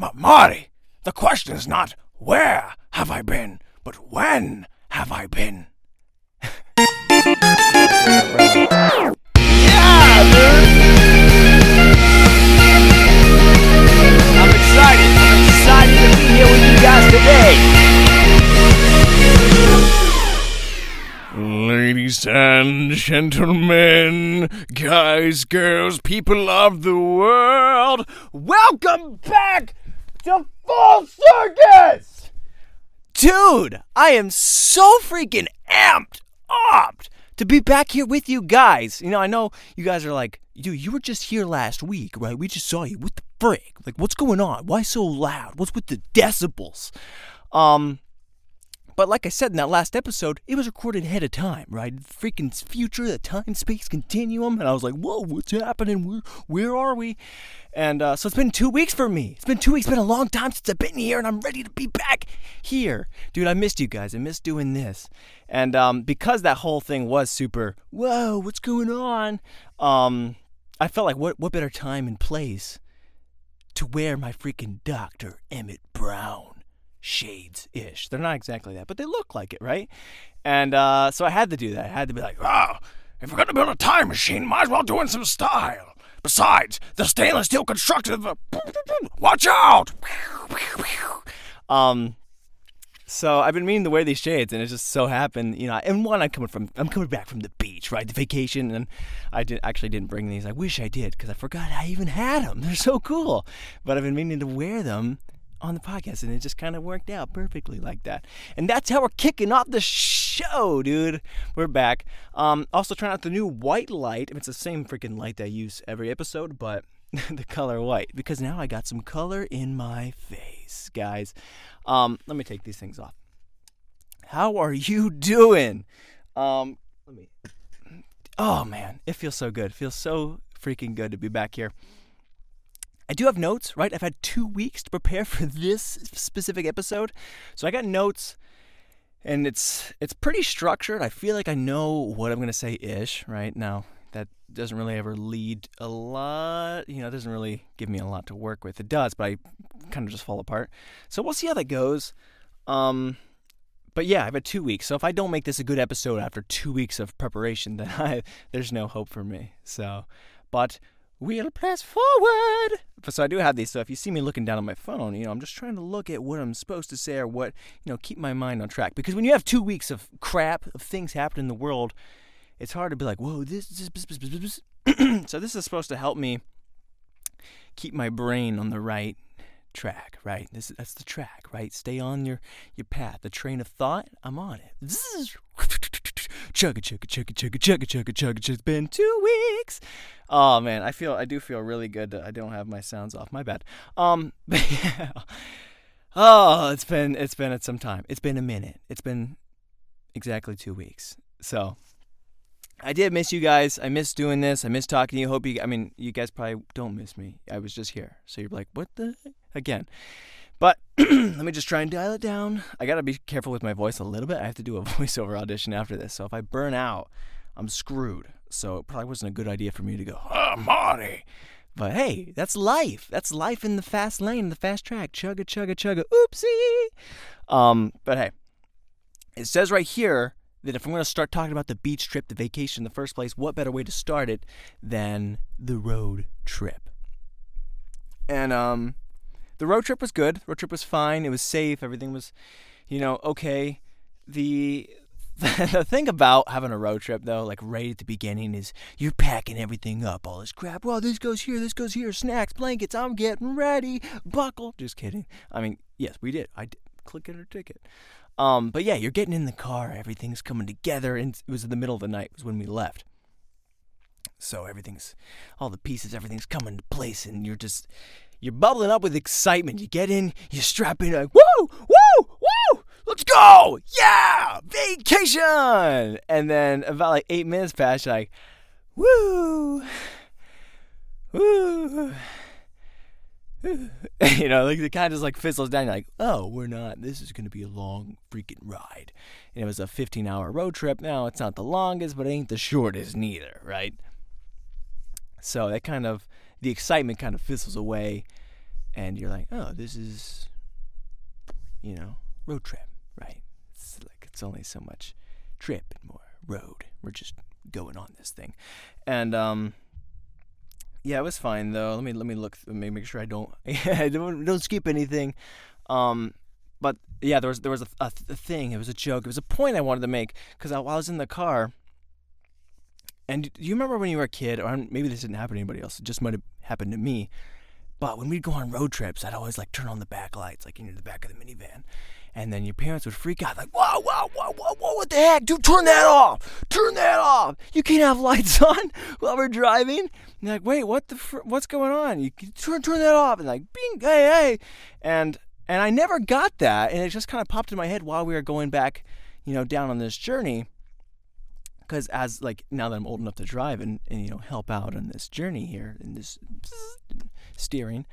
Ma- Marty, the question is not where have I been, but when have I been? yeah, I'm excited. I'm excited to be here with you guys today. Ladies and gentlemen, guys, girls, people of the world, welcome back to Full Circus! Dude, I am so freaking amped up to be back here with you guys. You know, I know you guys are like, dude, you were just here last week, right? We just saw you. What the frick? Like, what's going on? Why so loud? What's with the decibels? Um, but like I said in that last episode, it was recorded ahead of time, right? Freaking future, the time space continuum. And I was like, whoa, what's happening? Where, where are we? And uh, so it's been two weeks for me. It's been two weeks. It's been a long time since I've been here, and I'm ready to be back here. Dude, I missed you guys. I missed doing this. And um, because that whole thing was super, whoa, what's going on? Um, I felt like what, what better time and place to wear my freaking Dr. Emmett Brown shades ish. They're not exactly that, but they look like it, right? And uh, so I had to do that. I had to be like, Ah, if we're gonna build a time machine, might as well do it in some style. Besides, the stainless steel construction of Watch out! um, so I've been meaning to wear these shades, and it just so happened, you know. And one, I'm coming from, I'm coming back from the beach, right, the vacation, and I did actually didn't bring these. I wish I did because I forgot I even had them. They're so cool, but I've been meaning to wear them on the podcast, and it just kind of worked out perfectly like that. And that's how we're kicking off the show, dude. We're back. Um, also trying out the new white light. It's the same freaking light that I use every episode, but the color white because now I got some color in my face, guys. Um, let me take these things off. How are you doing? Um, let me. Oh man, it feels so good. It feels so freaking good to be back here. I do have notes, right? I've had two weeks to prepare for this specific episode, so I got notes, and it's it's pretty structured. I feel like I know what I'm gonna say ish, right? Now that doesn't really ever lead a lot, you know, it doesn't really give me a lot to work with. It does, but I kind of just fall apart. So we'll see how that goes. Um, but yeah, I've had two weeks. So if I don't make this a good episode after two weeks of preparation, then I, there's no hope for me. So, but we'll press forward. So I do have these. So if you see me looking down on my phone, you know, I'm just trying to look at what I'm supposed to say or what, you know, keep my mind on track. Because when you have two weeks of crap, of things happening in the world, it's hard to be like, whoa, this, this, this, this, this, so this is supposed to help me keep my brain on the right track, right? This that's the track, right? Stay on your your path, the train of thought. I'm on it. Chugga chugga chugga chugga chugga chugga chugga. It's been two weeks. Oh man, I feel I do feel really good. I don't have my sounds off. My bad. Um, yeah. Oh, it's been it's been at some time. It's been a minute. It's been exactly two weeks. So I did miss you guys. I miss doing this. I miss talking to you. Hope you. I mean, you guys probably don't miss me. I was just here, so you're like, what the heck? again? But let me just try and dial it down. I gotta be careful with my voice a little bit. I have to do a voiceover audition after this, so if I burn out, I'm screwed. So it probably wasn't a good idea for me to go, Ah, Marty. but hey, that's life. That's life in the fast lane, the fast track. Chugga, chugga, chugga. Oopsie. Um, but hey, it says right here that if I'm going to start talking about the beach trip, the vacation in the first place, what better way to start it than the road trip? And um, the road trip was good. The road trip was fine. It was safe. Everything was, you know, okay. The the thing about having a road trip though, like right at the beginning, is you're packing everything up, all this crap. Well, this goes here, this goes here, snacks, blankets. I'm getting ready. Buckle. Just kidding. I mean, yes, we did. I did. Click it or ticket. Um, but yeah, you're getting in the car. Everything's coming together, and it was in the middle of the night. Was when we left. So everything's, all the pieces, everything's coming to place, and you're just, you're bubbling up with excitement. You get in, you strap in, like, woo, woo, woo, let's go, yeah, vacation. And then about like eight minutes pass, you're like, woo, woo. you know, like it kind of just like fizzles down. You're like, oh, we're not. This is going to be a long freaking ride. And it was a 15 hour road trip. Now it's not the longest, but it ain't the shortest neither, right? So that kind of the excitement kind of fizzles away, and you're like, oh, this is, you know, road trip, right? It's like it's only so much trip and more road. We're just going on this thing, and um, yeah, it was fine though. Let me let me look. Let me make sure I don't don't don't skip anything. Um, but yeah, there was there was a, a, a thing. It was a joke. It was a point I wanted to make because while I was in the car. And do you remember when you were a kid, or maybe this didn't happen to anybody else? It just might have happened to me. But when we'd go on road trips, I'd always like turn on the back lights, like in the back of the minivan. And then your parents would freak out, like, whoa, whoa, whoa, whoa, whoa, what the heck? Dude, turn that off! Turn that off! You can't have lights on while we're driving. And like, wait, what the, fr- what's going on? You turn, turn that off. And like, bing, hey, hey. And, and I never got that. And it just kind of popped in my head while we were going back, you know, down on this journey because as like now that I'm old enough to drive and, and you know help out on this journey here in this steering,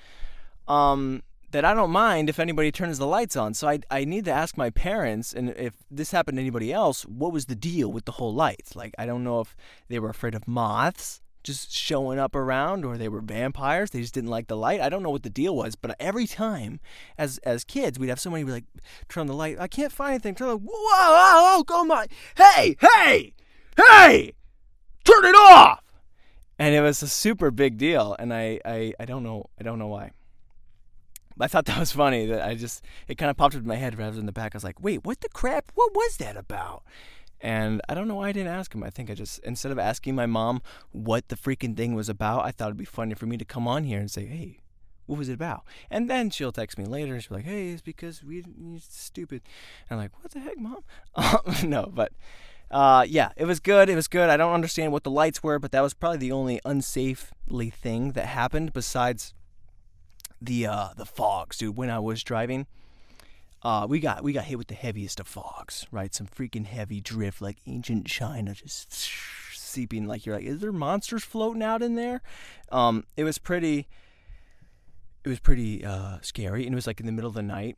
um, that I don't mind if anybody turns the lights on. So I I need to ask my parents, and if this happened to anybody else, what was the deal with the whole lights? Like I don't know if they were afraid of moths just showing up around or they were vampires they just didn't like the light i don't know what the deal was but every time as as kids we'd have somebody be like turn the light i can't find anything turn the whoa oh go my hey hey hey, turn it off. And it was a super big deal. And I, I, I don't know, I don't know why. I thought that was funny that I just, it kind of popped into my head rather than the back. I was like, wait, what the crap? What was that about? And I don't know why I didn't ask him. I think I just, instead of asking my mom what the freaking thing was about, I thought it'd be funny for me to come on here and say, hey, what was it about? And then she'll text me later and she'll be like, hey, it's because we, you're stupid. And I'm like, what the heck, mom? Um, no, but uh, yeah, it was good. It was good. I don't understand what the lights were, but that was probably the only unsafely thing that happened besides the uh, the fogs, dude. When I was driving, uh, we got we got hit with the heaviest of fogs, right? Some freaking heavy drift, like ancient China, just seeping. Like you're like, is there monsters floating out in there? Um, it was pretty. It was pretty uh, scary, and it was like in the middle of the night.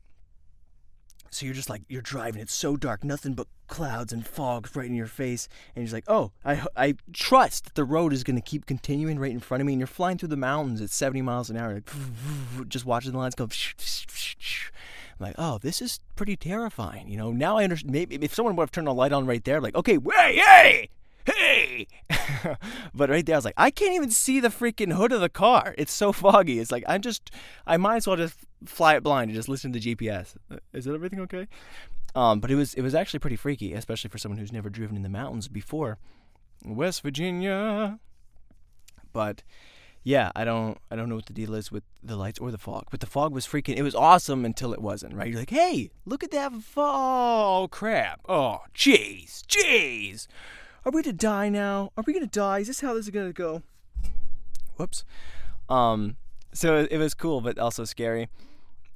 So you're just like you're driving. It's so dark, nothing but clouds and fog right in your face, and you're like, "Oh, I I trust that the road is going to keep continuing right in front of me." And you're flying through the mountains at 70 miles an hour, like, just watching the lines go. I'm like, "Oh, this is pretty terrifying." You know, now I understand. Maybe if someone would have turned a light on right there, like, "Okay, hey, hey, hey!" but right there, I was like, I can't even see the freaking hood of the car. It's so foggy. It's like I'm just, I might as well just fly it blind and just listen to the GPS. Is everything okay? Um, but it was it was actually pretty freaky, especially for someone who's never driven in the mountains before, West Virginia. But yeah, I don't I don't know what the deal is with the lights or the fog. But the fog was freaking. It was awesome until it wasn't. Right? You're like, hey, look at that fog! Oh crap! Oh jeez, jeez. Are we to die now? Are we gonna die? Is this how this is gonna go? Whoops. Um. So it was cool, but also scary.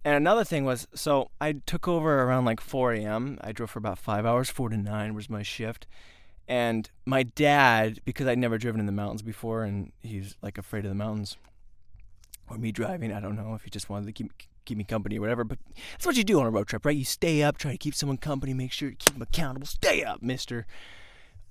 And another thing was, so I took over around like 4 a.m. I drove for about five hours, four to nine was my shift. And my dad, because I'd never driven in the mountains before, and he's like afraid of the mountains, or me driving, I don't know if he just wanted to keep keep me company or whatever. But that's what you do on a road trip, right? You stay up, try to keep someone company, make sure you keep them accountable. Stay up, Mister.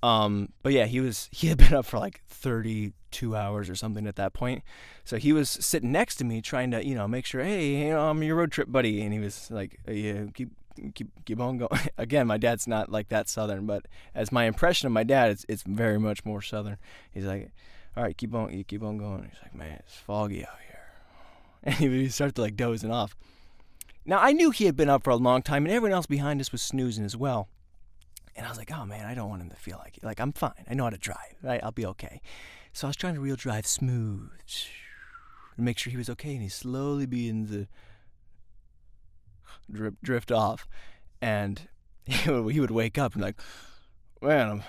Um, but yeah, he was he had been up for like 32 hours or something at that point. So he was sitting next to me trying to, you know, make sure, hey, you know, I'm your road trip buddy, and he was like, yeah, keep keep keep on going. Again, my dad's not like that southern, but as my impression of my dad, it's it's very much more southern. He's like, all right, keep on, you keep on going. He's like, man, it's foggy out here, and he, started to like dozing off. Now I knew he had been up for a long time, and everyone else behind us was snoozing as well. And I was like, oh man, I don't want him to feel like like I'm fine. I know how to drive. Right? I'll be okay. So I was trying to real drive smooth to make sure he was okay, and he slowly begins to drip, drift off, and he would, he would wake up and like, man, I'm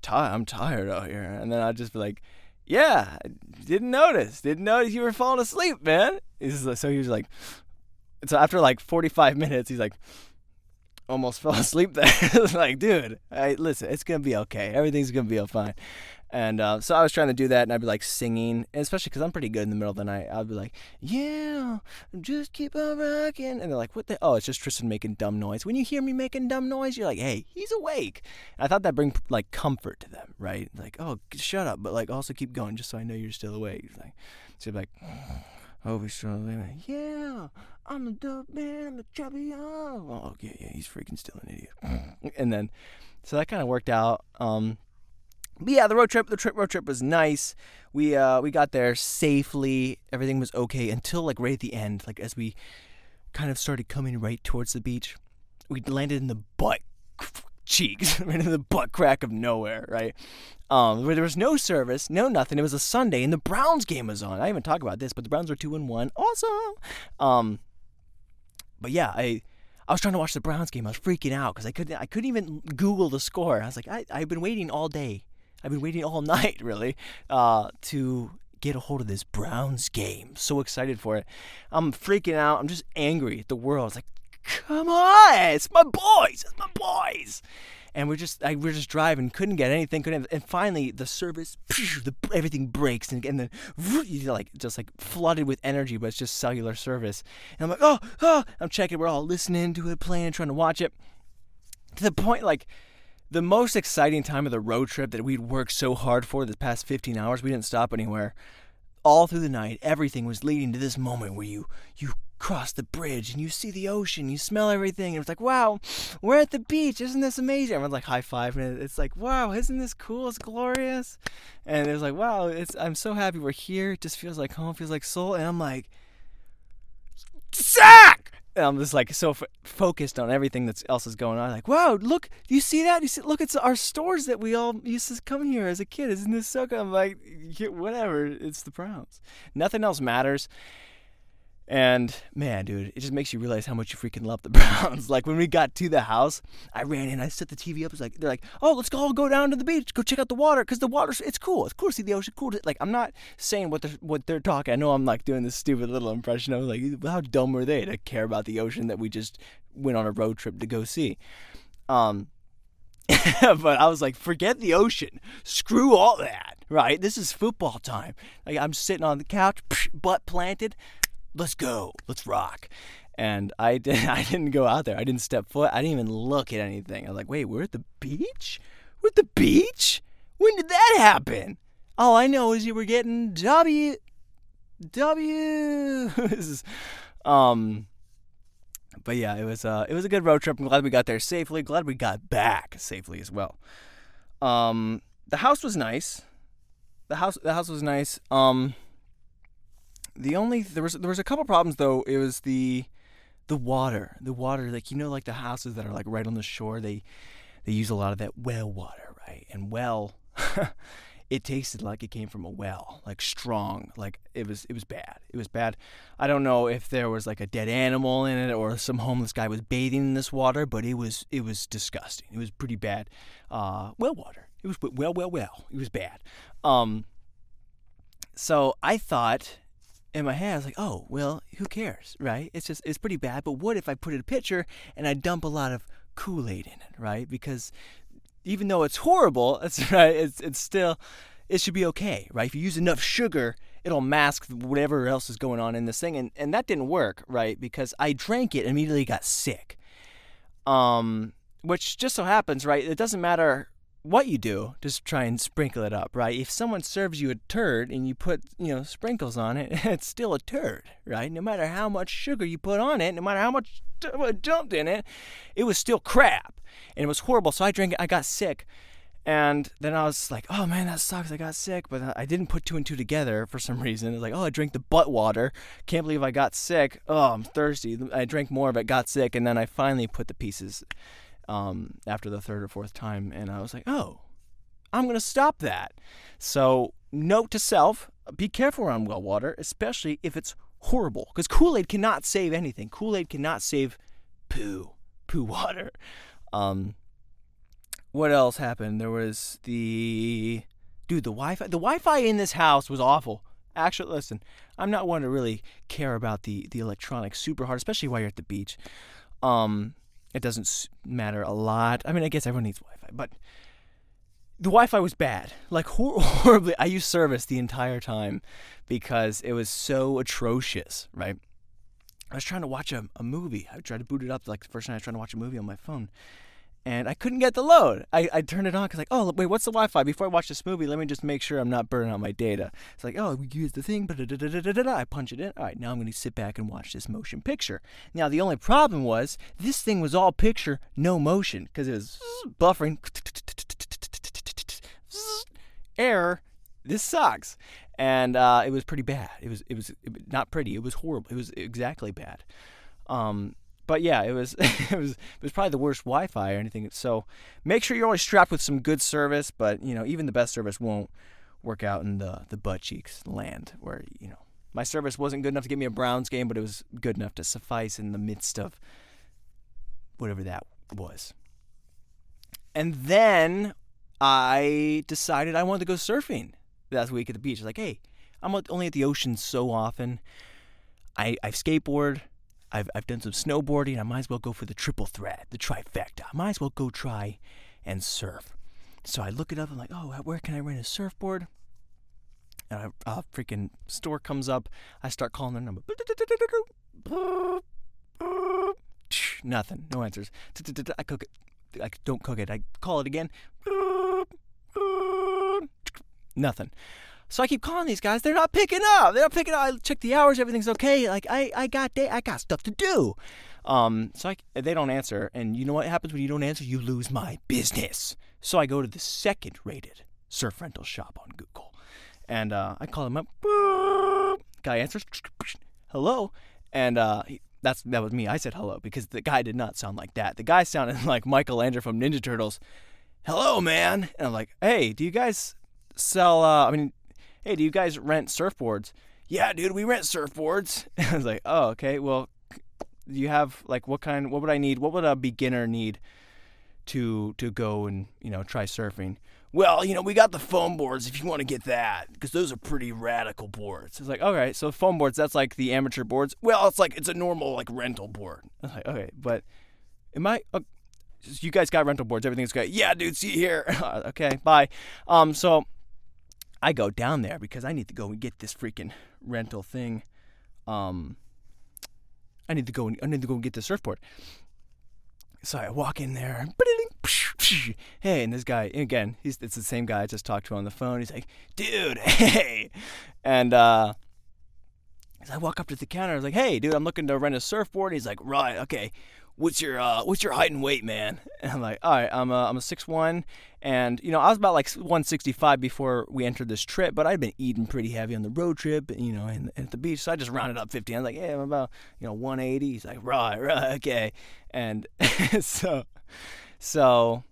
tired. I'm tired out here, and then I'd just be like, yeah, didn't notice, didn't notice you were falling asleep, man. So he was like, so after like 45 minutes, he's like almost fell asleep there. like, dude, I, listen, it's gonna be okay. Everything's gonna be all fine. And uh, so I was trying to do that, and I'd be like singing, especially because I'm pretty good in the middle of the night. I'd be like, "Yeah, just keep on rocking," and they're like, "What the? Oh, it's just Tristan making dumb noise." When you hear me making dumb noise, you're like, "Hey, he's awake." And I thought that bring like comfort to them, right? Like, "Oh, shut up," but like also keep going, just so I know you're still awake. Like, so like, Hope he's still living. Yeah, I'm the dope man. I'm the champion. Oh, yeah, yeah. He's freaking still an idiot. and then, so that kind of worked out. Um, but yeah, the road trip, the trip, road trip was nice. We uh, we got there safely. Everything was okay until like right at the end, like as we kind of started coming right towards the beach, we landed in the butt cheeks, right in the butt crack of nowhere, right? Um, where there was no service, no nothing. It was a Sunday, and the Browns game was on. I even talk about this, but the Browns were two and one. Awesome. Um, but yeah, I I was trying to watch the Browns game. I was freaking out because I couldn't I couldn't even Google the score. I was like, I I've been waiting all day. I've been waiting all night, really, uh, to get a hold of this Browns game. So excited for it. I'm freaking out. I'm just angry at the world. It's like, come on, it's my boys, it's my boys. And we're just, we're just driving, couldn't get anything, couldn't. And finally, the service, the, everything breaks, and, and then you know, like just like flooded with energy, but it's just cellular service. And I'm like, oh, oh, I'm checking. We're all listening to it, playing, trying to watch it. To the point, like, the most exciting time of the road trip that we'd worked so hard for the past 15 hours, we didn't stop anywhere. All through the night, everything was leading to this moment where you you cross the bridge and you see the ocean, you smell everything, and it's like, wow, we're at the beach, isn't this amazing? Everyone's like high five, and it's like, wow, isn't this cool? It's glorious, and it's like, wow, it's I'm so happy we're here. It just feels like home, feels like soul, and I'm like, Zach. And I'm just like so f- focused on everything that's else is going on. Like, wow, look, you see that? You see, look, it's our stores that we all used to come here as a kid. Isn't this so good? I'm like, yeah, whatever. It's the Browns. Nothing else matters. And man, dude, it just makes you realize how much you freaking love the Browns. like when we got to the house, I ran in, I set the TV up. It's like they're like, "Oh, let's go all go down to the beach, go check out the water, because the water's it's cool. It's cool to see the ocean. Cool. Like I'm not saying what they're what they're talking. I know I'm like doing this stupid little impression of like, how dumb were they to care about the ocean that we just went on a road trip to go see. Um, but I was like, forget the ocean. Screw all that, right? This is football time. Like I'm sitting on the couch, butt planted let's go, let's rock. And I did I didn't go out there. I didn't step foot. I didn't even look at anything. I was like, wait, we're at the beach? We're at the beach? When did that happen? All I know is you were getting W W This is um but yeah, it was uh it was a good road trip. I'm glad we got there safely. Glad we got back safely as well. Um the house was nice. The house the house was nice. Um the only there was there was a couple problems though. It was the the water, the water, like you know, like the houses that are like right on the shore. They they use a lot of that well water, right? And well, it tasted like it came from a well, like strong, like it was it was bad. It was bad. I don't know if there was like a dead animal in it or some homeless guy was bathing in this water, but it was it was disgusting. It was pretty bad. Uh, well water. It was well well well. It was bad. Um, so I thought in my head, I was like, oh, well, who cares, right? It's just, it's pretty bad. But what if I put in a pitcher and I dump a lot of Kool Aid in it, right? Because even though it's horrible, it's right, it's, it's still, it should be okay, right? If you use enough sugar, it'll mask whatever else is going on in this thing. And, and that didn't work, right? Because I drank it and immediately got sick. Um, which just so happens, right? It doesn't matter what you do, just try and sprinkle it up, right? If someone serves you a turd and you put, you know, sprinkles on it, it's still a turd, right? No matter how much sugar you put on it, no matter how much uh, dumped in it, it was still crap. And it was horrible. So I drank it, I got sick. And then I was like, oh man, that sucks. I got sick. But uh, I didn't put two and two together for some reason. It's like, oh, I drank the butt water. Can't believe I got sick. Oh, I'm thirsty. I drank more of it, got sick. And then I finally put the pieces um, after the third or fourth time, and I was like, oh, I'm gonna stop that. So note to self: be careful around well water, especially if it's horrible, because Kool Aid cannot save anything. Kool Aid cannot save poo, poo water. Um, what else happened? There was the dude, the Wi-Fi. The Wi-Fi in this house was awful. Actually, listen, I'm not one to really care about the the electronics super hard, especially while you're at the beach. Um, it doesn't matter a lot. I mean, I guess everyone needs Wi-Fi, but the Wi-Fi was bad, like hor- horribly. I used service the entire time because it was so atrocious. Right? I was trying to watch a, a movie. I tried to boot it up like the first time I was trying to watch a movie on my phone, and I couldn't get the load. I, I turned it on because like, oh wait, what's the Wi-Fi? Before I watch this movie, let me just make sure I'm not burning out my data. It's like, oh, we use the thing, I punch it in. All right, now I'm going to sit back and watch this motion picture. Now the only problem was this thing was all picture, no motion, because it was buffering. Error. This sucks, and uh, it was pretty bad. It was it was not pretty. It was horrible. It was exactly bad. Um, but yeah, it was it was it was probably the worst Wi-Fi or anything. So make sure you're always strapped with some good service. But you know, even the best service won't work out in the the butt cheeks land where you know my service wasn't good enough to get me a Browns game, but it was good enough to suffice in the midst of whatever that was. And then I decided I wanted to go surfing that week at the beach. Like, hey, I'm only at the ocean so often. I I skateboard. I've, I've done some snowboarding. I might as well go for the triple threat, the trifecta. I might as well go try and surf. So I look it up. I'm like, oh, where can I rent a surfboard? And a, freaking store comes up. I start calling their number. Nothing. No answers. I cook it. I don't cook it. I call it again. Nothing. So I keep calling these guys. They're not picking up. They're not picking up. I check the hours. Everything's okay. Like I, I got day. I got stuff to do. Um, so I, they don't answer. And you know what happens when you don't answer? You lose my business. So I go to the second rated surf rental shop on Google, and uh, I call him up. Guy answers. Hello, and uh, he, that's that was me. I said hello because the guy did not sound like that. The guy sounded like Michelangelo from Ninja Turtles. Hello, man. And I'm like, hey, do you guys sell? Uh, I mean, hey, do you guys rent surfboards? Yeah, dude, we rent surfboards. I was like, oh, okay. Well, do you have like what kind? What would I need? What would a beginner need to to go and you know try surfing? Well, you know, we got the foam boards if you want to get that because those are pretty radical boards. It's like, okay, so foam boards, that's like the amateur boards. Well, it's like it's a normal like rental board. I was like, okay, but am I? Uh, you guys got rental boards? Everything's great. Yeah, dude. See you here. okay, bye. Um, so I go down there because I need to go and get this freaking rental thing. Um, I need to go. And, I need to go and get the surfboard. So I walk in there. Hey, and this guy again. He's it's the same guy I just talked to on the phone. He's like, "Dude, hey," and uh, I walk up to the counter, I was like, "Hey, dude, I'm looking to rent a surfboard." He's like, "Right, okay." What's your uh, what's your height and weight, man? And I'm like, all right, I'm a, I'm a six one, and you know I was about like 165 before we entered this trip, but I'd been eating pretty heavy on the road trip, you know, and, at the beach, so I just rounded up 50. I was like, yeah, I'm about you know 180. He's like, right, right, okay, and so so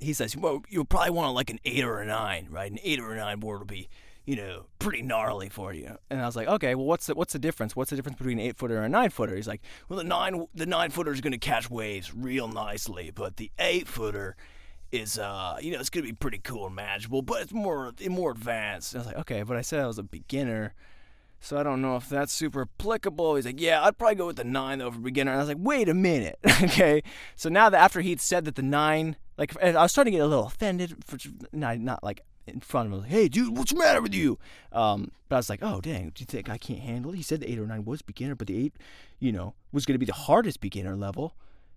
he says, well, you'll probably want like an eight or a nine, right? An eight or a nine board will be you know, pretty gnarly for you. And I was like, okay, well, what's the what's the difference? What's the difference between an eight footer and a nine footer? He's like, well, the nine the nine footer is going to catch waves real nicely, but the eight footer is uh you know it's gonna be pretty cool and manageable, but it's more more advanced. And I was like, okay, but I said I was a beginner, so I don't know if that's super applicable. He's like, yeah, I'd probably go with the nine though for beginner. And I was like, wait a minute, okay. So now that after he'd said that the nine, like I was starting to get a little offended for not not like in front of him, like, "Hey, dude, what's the matter with you?" Um, but I was like, "Oh, dang, do you think I can't handle it?" He said the eight or nine was beginner, but the eight, you know, was going to be the hardest beginner level.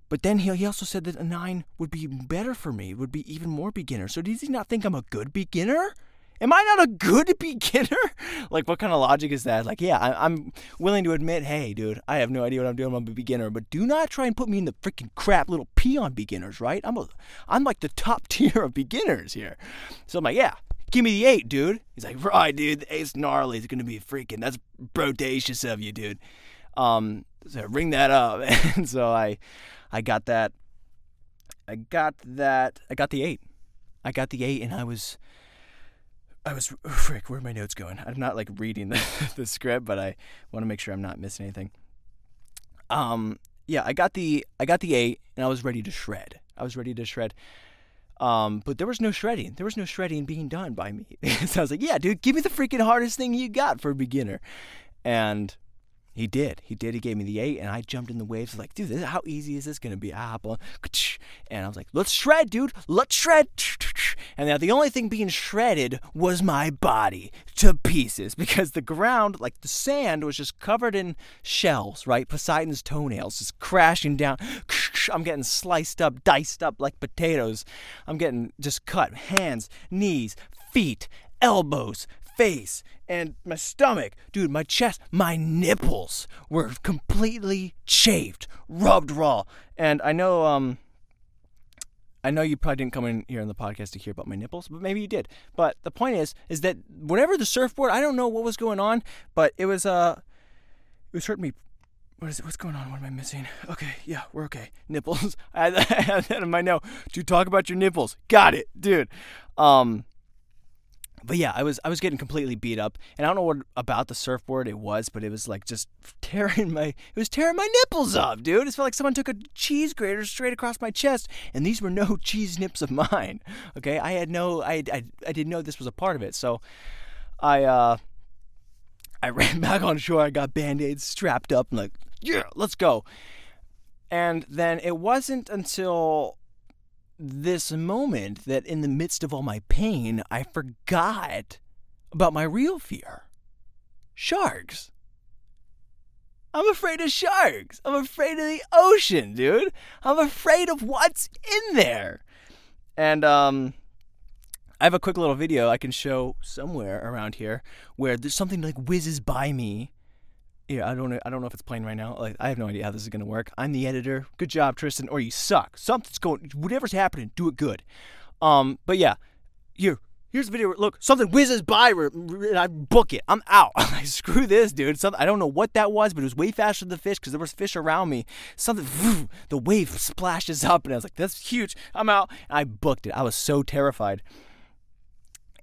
But then he, he also said that a nine would be better for me, would be even more beginner. So does he not think I'm a good beginner? Am I not a good beginner? like, what kind of logic is that? Like, yeah, I, am willing to admit, hey, dude, I have no idea what I'm doing. I'm a beginner, but do not try and put me in the freaking crap little peon beginners, right? I'm a, I'm like the top tier of beginners here. So I'm like, yeah, give me the eight, dude. He's like, right, dude, the eight's gnarly. It's gonna be freaking. That's bodacious of you, dude. Um, so ring that up, and so I, I got that. I got that. I got the eight. I got the eight, and I was I was frick. Where are my notes going? I'm not like reading the, the script, but I want to make sure I'm not missing anything. Um, yeah, I got the I got the eight, and I was ready to shred. I was ready to shred. Um, but there was no shredding. There was no shredding being done by me. so I was like, "Yeah, dude, give me the freaking hardest thing you got for a beginner." And he did. He did. He gave me the eight, and I jumped in the waves. Like, dude, this, how easy is this gonna be? Ah, and I was like, let's shred, dude. Let's shred. And now the only thing being shredded was my body to pieces because the ground, like the sand, was just covered in shells. Right, Poseidon's toenails just crashing down I'm getting sliced up, diced up like potatoes. I'm getting just cut hands, knees, feet, elbows, face, and my stomach. Dude, my chest, my nipples were completely chafed, rubbed raw. And I know, um, I know you probably didn't come in here on the podcast to hear about my nipples, but maybe you did. But the point is, is that whatever the surfboard, I don't know what was going on, but it was uh, it was hurting me. What is it? What's going on? What am I missing? Okay, yeah, we're okay. Nipples. I had that in my note. To talk about your nipples. Got it, dude. Um, but yeah, I was I was getting completely beat up, and I don't know what about the surfboard it was, but it was like just tearing my it was tearing my nipples off, dude. It felt like someone took a cheese grater straight across my chest, and these were no cheese nips of mine. Okay, I had no I I, I didn't know this was a part of it, so I uh I ran back on shore. I got band-aids strapped up, and like yeah, let's go. And then it wasn't until this moment that in the midst of all my pain, I forgot about my real fear sharks. I'm afraid of sharks. I'm afraid of the ocean, dude. I'm afraid of what's in there. And um I have a quick little video I can show somewhere around here where there's something like whizzes by me yeah, I don't know. I don't know if it's playing right now. Like, I have no idea how this is gonna work. I'm the editor. Good job, Tristan. Or you suck. Something's going. Whatever's happening, do it good. Um, but yeah, here, here's the video. Look, something whizzes by, and I book it. I'm out. like, screw this, dude. Something. I don't know what that was, but it was way faster than the fish because there was fish around me. Something. the wave splashes up, and I was like, "That's huge." I'm out. I booked it. I was so terrified,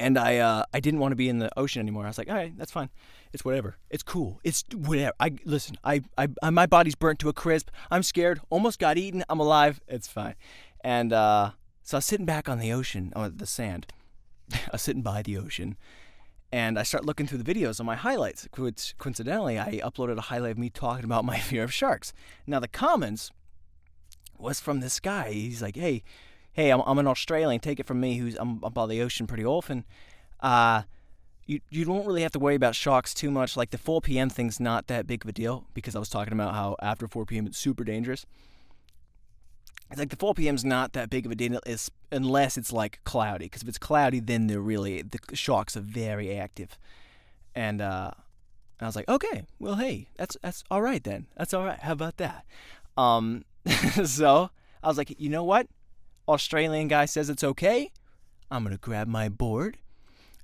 and I uh, I didn't want to be in the ocean anymore. I was like, "All right, that's fine." It's whatever. It's cool. It's whatever. I listen. I, I, I my body's burnt to a crisp. I'm scared. Almost got eaten. I'm alive. It's fine. And uh, so I was sitting back on the ocean, or the sand. I was sitting by the ocean, and I start looking through the videos on my highlights. Which coincidentally, I uploaded a highlight of me talking about my fear of sharks. Now the comments was from this guy. He's like, "Hey, hey, I'm, I'm an Australian. Take it from me, who's I'm, I'm by the ocean pretty often." Uh, you you don't really have to worry about sharks too much. Like the 4 p.m. thing's not that big of a deal because I was talking about how after 4 p.m. it's super dangerous. It's like the 4 p.m. is not that big of a deal unless it's like cloudy. Because if it's cloudy, then they're really the sharks are very active. And uh, I was like, okay, well, hey, that's that's all right then. That's all right. How about that? Um, so I was like, you know what? Australian guy says it's okay. I'm gonna grab my board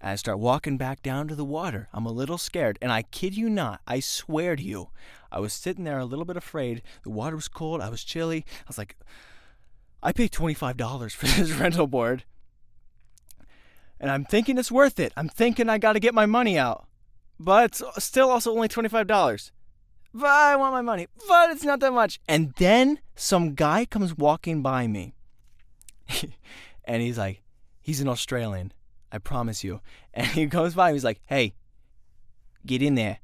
I start walking back down to the water. I'm a little scared, and I kid you not, I swear to you, I was sitting there a little bit afraid. The water was cold, I was chilly. I was like, I paid $25 for this rental board. And I'm thinking it's worth it. I'm thinking I got to get my money out. But it's still also only $25. But I want my money. But it's not that much. And then some guy comes walking by me. and he's like, he's an Australian. I promise you. And he goes by and he's like, hey, get in there.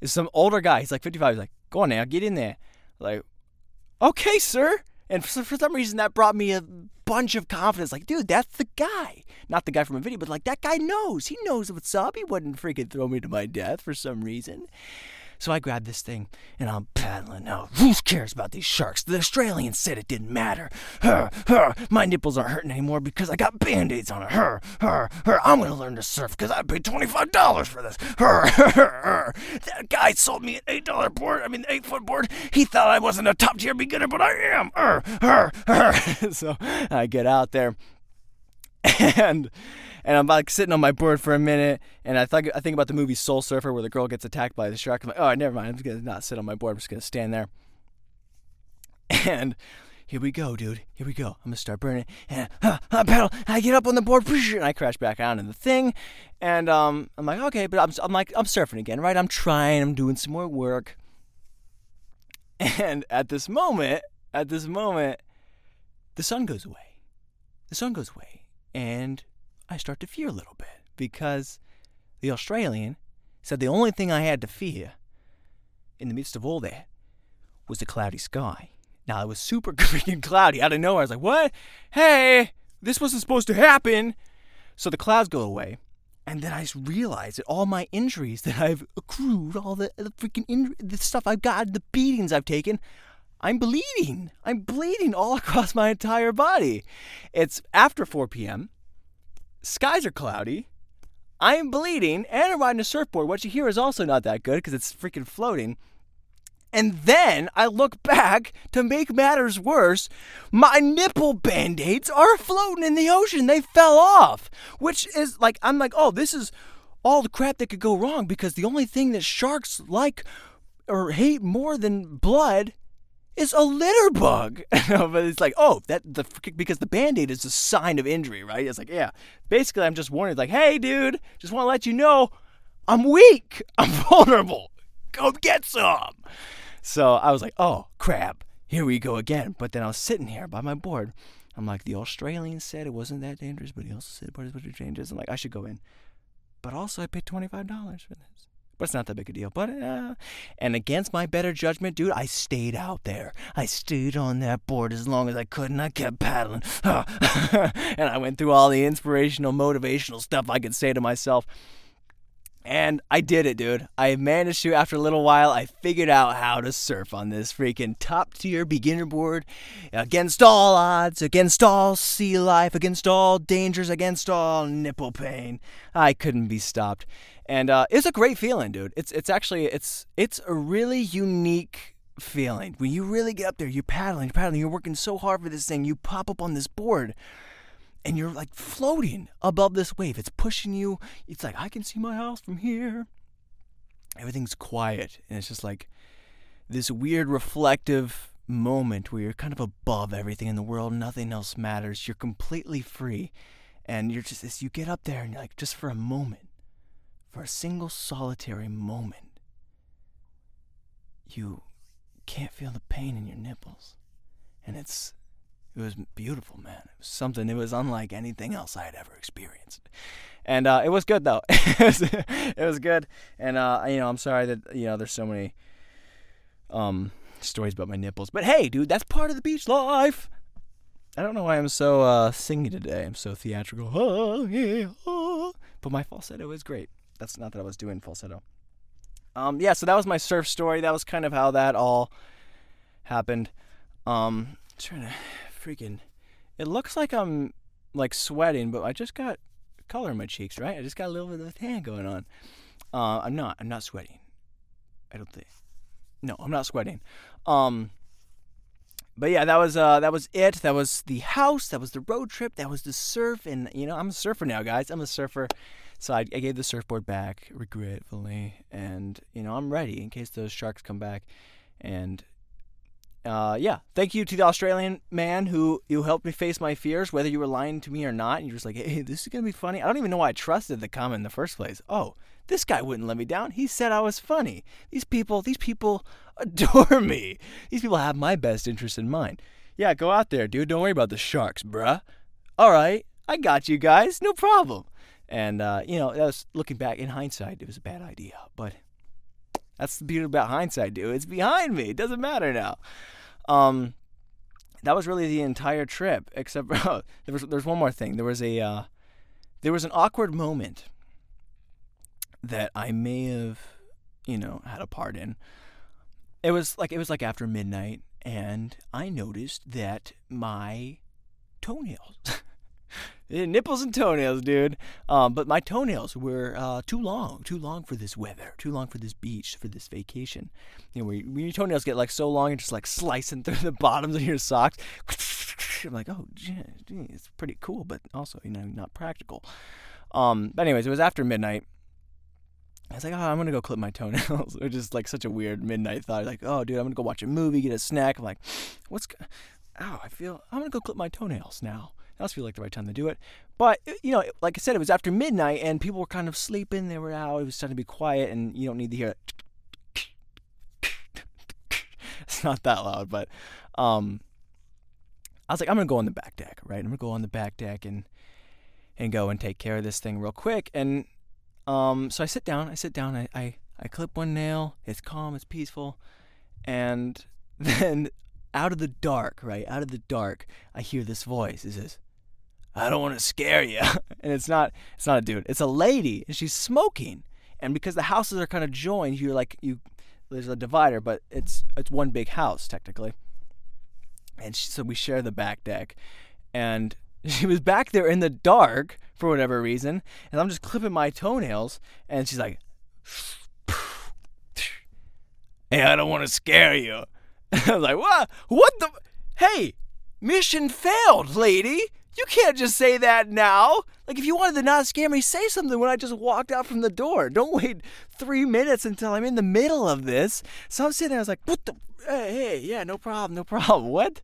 It's some older guy. He's like 55. He's like, go on now, get in there. Like, okay, sir. And for, for some reason, that brought me a bunch of confidence. Like, dude, that's the guy. Not the guy from a video, but like, that guy knows. He knows what's up. He wouldn't freaking throw me to my death for some reason. So I grabbed this thing and I'm paddling out. Who cares about these sharks? The Australians said it didn't matter. Her, her, my nipples aren't hurting anymore because I got band-aids on it. Her, her, her, I'm gonna learn to surf because I paid $25 for this. Her, her, her. That guy sold me an $8 board, I mean, 8 foot board. He thought I wasn't a top tier beginner, but I am. Her, her, her. so I get out there and and I'm like sitting on my board for a minute, and I think I think about the movie Soul Surfer where the girl gets attacked by the shark. I'm like, oh, never mind. I'm just gonna not sit on my board. I'm just gonna stand there. And here we go, dude. Here we go. I'm gonna start burning. And uh, uh, paddle. I get up on the board, and I crash back down in the thing. And um, I'm like, okay, but I'm, I'm like, I'm surfing again, right? I'm trying. I'm doing some more work. And at this moment, at this moment, the sun goes away. The sun goes away, and I start to fear a little bit because the Australian said the only thing I had to fear in the midst of all that was the cloudy sky. Now it was super freaking cloudy out of nowhere. I was like, "What? Hey, this wasn't supposed to happen." So the clouds go away, and then I realize that all my injuries that I've accrued, all the, the freaking injury, the stuff I've got, the beatings I've taken, I'm bleeding. I'm bleeding all across my entire body. It's after 4 p.m. Skies are cloudy. I'm bleeding and I'm riding a surfboard. What you hear is also not that good because it's freaking floating. And then I look back to make matters worse. My nipple band aids are floating in the ocean. They fell off, which is like, I'm like, oh, this is all the crap that could go wrong because the only thing that sharks like or hate more than blood is a litter bug. but it's like, oh, that the because the band-aid is a sign of injury, right? It's like, yeah. Basically, I'm just warning, like, hey, dude, just want to let you know, I'm weak, I'm vulnerable. Go get some. So I was like, oh, crap, here we go again. But then I was sitting here by my board. I'm like, the Australian said it wasn't that dangerous, but he also said participatory dangerous. I'm like, I should go in. But also, I paid $25 for this. But it's not that big a deal. But, uh, and against my better judgment, dude, I stayed out there. I stayed on that board as long as I could, and I kept paddling. and I went through all the inspirational, motivational stuff I could say to myself. And I did it, dude. I managed to, after a little while, I figured out how to surf on this freaking top tier beginner board against all odds, against all sea life, against all dangers, against all nipple pain. I couldn't be stopped. And uh, it's a great feeling, dude. It's it's actually it's it's a really unique feeling when you really get up there. You're paddling, you're paddling, you're working so hard for this thing. You pop up on this board, and you're like floating above this wave. It's pushing you. It's like I can see my house from here. Everything's quiet, and it's just like this weird reflective moment where you're kind of above everything in the world. Nothing else matters. You're completely free, and you're just you get up there and you're like just for a moment, for a single solitary moment, you can't feel the pain in your nipples, and it's it was beautiful, man. It was something. It was unlike anything else I had ever experienced, and uh, it was good though. it, was, good, and uh, you know, I'm sorry that you know there's so many um, stories about my nipples, but hey, dude, that's part of the beach life. I don't know why I'm so uh, singy today. I'm so theatrical. Oh, yeah, oh. But my falsetto is great. That's not that I was doing falsetto. Um, yeah, so that was my surf story. That was kind of how that all happened. Um, trying to freaking. It looks like I'm like sweating, but I just got color in my cheeks, right? I just got a little bit of tan going on. Uh, I'm not. I'm not sweating. I don't think. No, I'm not sweating. Um, but yeah, that was uh, that was it. That was the house. That was the road trip. That was the surf. And you know, I'm a surfer now, guys. I'm a surfer. So I, I gave the surfboard back regretfully, and you know, I'm ready in case those sharks come back. And uh, yeah, thank you to the Australian man who you helped me face my fears, whether you were lying to me or not. And you're just like, hey, this is gonna be funny. I don't even know why I trusted the comment in the first place. Oh, this guy wouldn't let me down. He said I was funny. These people, these people adore me. These people have my best interest in mind. Yeah, go out there, dude. Don't worry about the sharks, bruh. All right, I got you guys. No problem. And uh, you know, that was looking back in hindsight, it was a bad idea, but that's the beauty about hindsight, dude. It's behind me. It doesn't matter now. Um, that was really the entire trip, except oh, there was there's one more thing. There was a uh, there was an awkward moment that I may have, you know, had a part in. It was like it was like after midnight, and I noticed that my toenails nipples and toenails, dude. Um, but my toenails were uh, too long, too long for this weather, too long for this beach, for this vacation. You know, when your toenails get like so long, and just like slicing through the bottoms of your socks. I'm like, oh, gee, it's pretty cool, but also, you know, not practical. Um, but anyways, it was after midnight. I was like, oh, I'm gonna go clip my toenails, which is like such a weird midnight thought. Like, oh, dude, I'm gonna go watch a movie, get a snack. I'm like, what's, oh, I feel I'm gonna go clip my toenails now. That must feel like the right time to do it. But uh, you know, like I said, it was after midnight and people were kind of sleeping. They were out. It was starting to be quiet, and you don't need to hear it. it's not that loud, but um, I was like, I'm gonna go on the back deck, right? I'm gonna go on the back deck and and go and take care of this thing real quick. And um, so I sit down. I sit down. I I, I clip one nail. It's calm. It's peaceful. And then out of the dark, right? Out of the dark, I hear this voice. It says, I don't want to scare you. and it's not it's not a dude. It's a lady and she's smoking. And because the houses are kind of joined, you're like you there's a divider, but it's it's one big house technically. and she, so we share the back deck, and she was back there in the dark for whatever reason, and I'm just clipping my toenails, and she's like, "Hey, I don't want to scare you." I was like, "What? What the? Hey, mission failed, lady." You can't just say that now. Like, if you wanted to not scare me, say something when I just walked out from the door. Don't wait three minutes until I'm in the middle of this. So I'm sitting there, I was like, what the? Hey, hey yeah, no problem, no problem. What?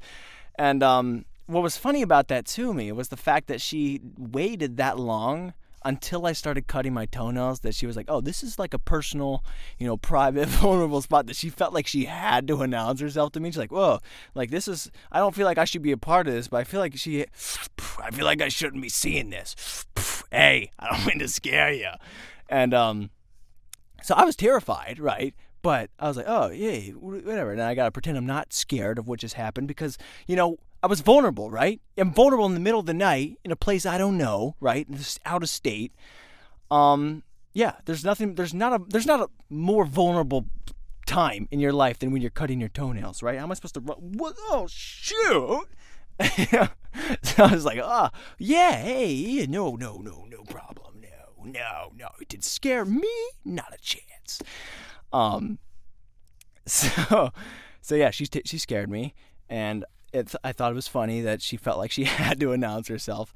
And um, what was funny about that to me was the fact that she waited that long until I started cutting my toenails that she was like, "Oh, this is like a personal, you know, private, vulnerable spot that she felt like she had to announce herself to me." She's like, "Whoa, like this is I don't feel like I should be a part of this, but I feel like she I feel like I shouldn't be seeing this." Hey, I don't mean to scare you. And um so I was terrified, right? But I was like, "Oh, yeah, whatever." And I got to pretend I'm not scared of what just happened because, you know, I was vulnerable, right? I'm vulnerable in the middle of the night in a place I don't know, right? Out of state. Um, yeah, there's nothing. There's not a. There's not a more vulnerable time in your life than when you're cutting your toenails, right? How am I supposed to run? What? Oh shoot! so I was like, oh yeah, hey, no, no, no, no problem, no, no, no. It did scare me, not a chance. Um, so, so yeah, she t- she scared me, and I thought it was funny that she felt like she had to announce herself.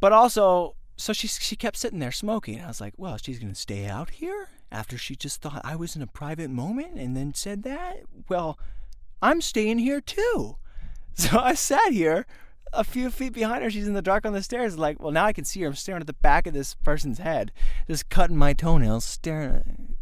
But also, so she she kept sitting there smoking. I was like, well, she's gonna stay out here after she just thought I was in a private moment and then said that. Well, I'm staying here too. So I sat here a few feet behind her. She's in the dark on the stairs. Like, well, now I can see her. I'm staring at the back of this person's head, just cutting my toenails, staring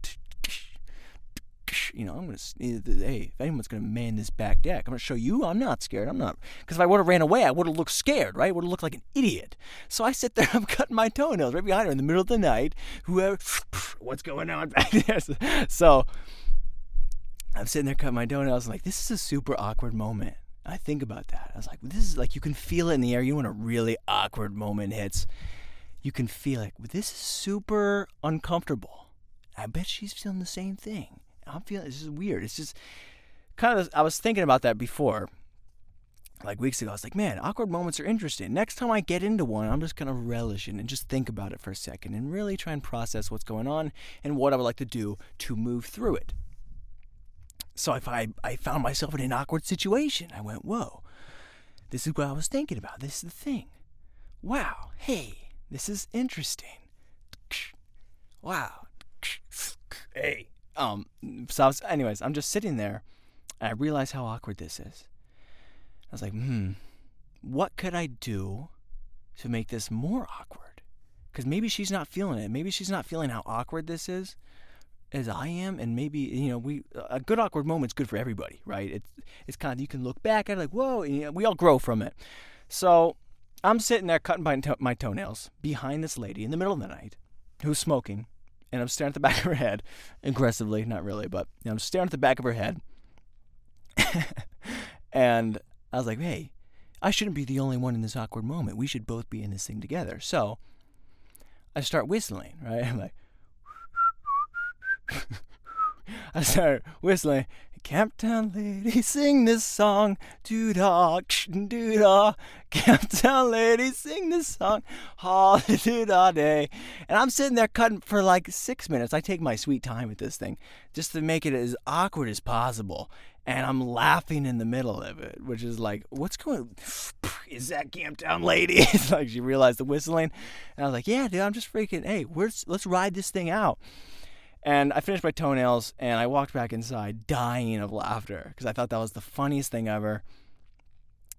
you know, I'm gonna, eh, hey, if anyone's gonna man this back deck, I'm gonna show you I'm not scared. I'm not, because if I would have ran away, I would have looked scared, right? Would have looked like an idiot. So I sit there, I'm cutting my toenails right behind her in the middle of the night. Whoever, what's going on back there? So I'm sitting there cutting my toenails, I'm like this is a super awkward moment. I think about that. I was like, this is like you can feel it in the air. You when a really awkward moment hits, you can feel it. this is super uncomfortable. I bet she's feeling the same thing. I'm feeling it's just weird. It's just kind of I was thinking about that before. Like weeks ago, I was like, man, awkward moments are interesting. Next time I get into one, I'm just gonna relish it and just think about it for a second and really try and process what's going on and what I would like to do to move through it. So if I, I found myself in an awkward situation, I went, whoa, this is what I was thinking about. This is the thing. Wow, hey, this is interesting. Wow. Hey, um, so was, anyways, I'm just sitting there, and I realize how awkward this is. I was like, hmm, what could I do to make this more awkward? Because maybe she's not feeling it. Maybe she's not feeling how awkward this is as I am, and maybe you know we a good awkward moment's good for everybody, right? It's it's kind of you can look back at it like whoa, you know, we all grow from it. So I'm sitting there cutting my, to- my toenails behind this lady in the middle of the night who's smoking, and I'm staring at the back of her head aggressively, not really, but you know, I'm staring at the back of her head. and I was like, hey, I shouldn't be the only one in this awkward moment. We should both be in this thing together. So I start whistling, right? I'm like, I start whistling, Camptown lady, sing this song. Doo da, doo da. Camptown lady, sing this song. Holiday da day. And I'm sitting there cutting for like six minutes. I take my sweet time with this thing just to make it as awkward as possible. And I'm laughing in the middle of it, which is like, what's going Is that Camptown lady? it's like she realized the whistling. And I was like, yeah, dude, I'm just freaking, hey, let's ride this thing out. And I finished my toenails and I walked back inside dying of laughter because I thought that was the funniest thing ever.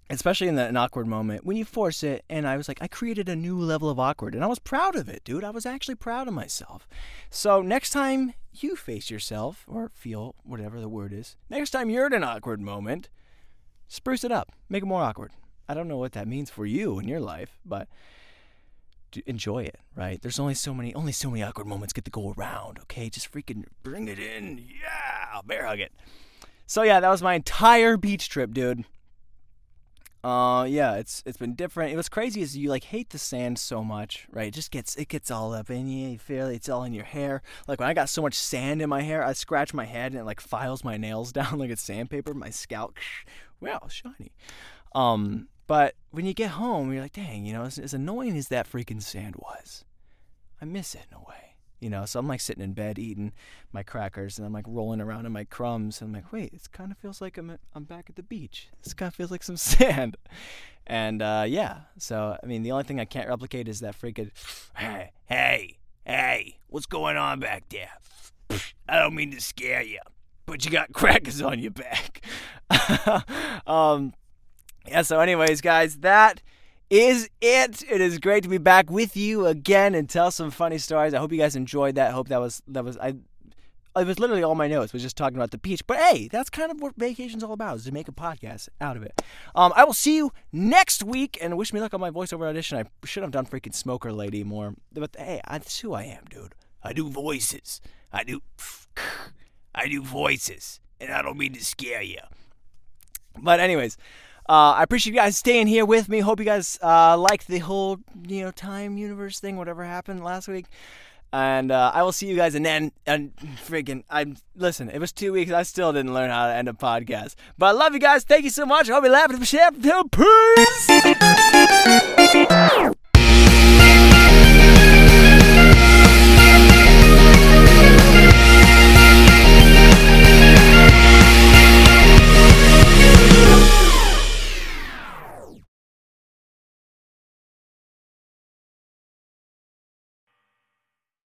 Especially in an awkward moment when you force it. And I was like, I created a new level of awkward and I was proud of it, dude. I was actually proud of myself. So next time you face yourself or feel whatever the word is, next time you're in an awkward moment, spruce it up, make it more awkward. I don't know what that means for you in your life, but enjoy it, right? There's only so many, only so many awkward moments get to go around. Okay, just freaking bring it in. Yeah, bear hug it. So yeah, that was my entire beach trip, dude. Uh, yeah, it's it's been different. It was crazy is you like hate the sand so much, right? It just gets it gets all up in you. You feel it's all in your hair. Like when I got so much sand in my hair, I scratch my head and it like files my nails down like it's sandpaper. My scalp, wow, shiny. Um, but when you get home, you're like, dang, you know, as, as annoying as that freaking sand was, I miss it in a way. You know, so I'm like sitting in bed eating my crackers and I'm like rolling around in my crumbs and I'm like, wait, it kind of feels like I'm I'm back at the beach. This kind of feels like some sand. And uh, yeah, so I mean, the only thing I can't replicate is that freaking, hey, hey, hey, what's going on back there? I don't mean to scare you, but you got crackers on your back. um, yeah. So, anyways, guys, that is it. It is great to be back with you again and tell some funny stories. I hope you guys enjoyed that. I hope that was that was I. It was literally all my notes was just talking about the beach. But hey, that's kind of what vacation's all about, is to make a podcast out of it. Um, I will see you next week, and wish me luck on my voiceover audition. I should have done freaking Smoker Lady more. But hey, that's who I am, dude. I do voices. I do. I do voices, and I don't mean to scare you. But anyways, uh, I appreciate you guys staying here with me. Hope you guys uh, liked the whole you know time universe thing, whatever happened last week. And uh, I will see you guys. And then, and freaking, I'm listen. It was two weeks. I still didn't learn how to end a podcast. But I love you guys. Thank you so much. I'll be laughing. Peace.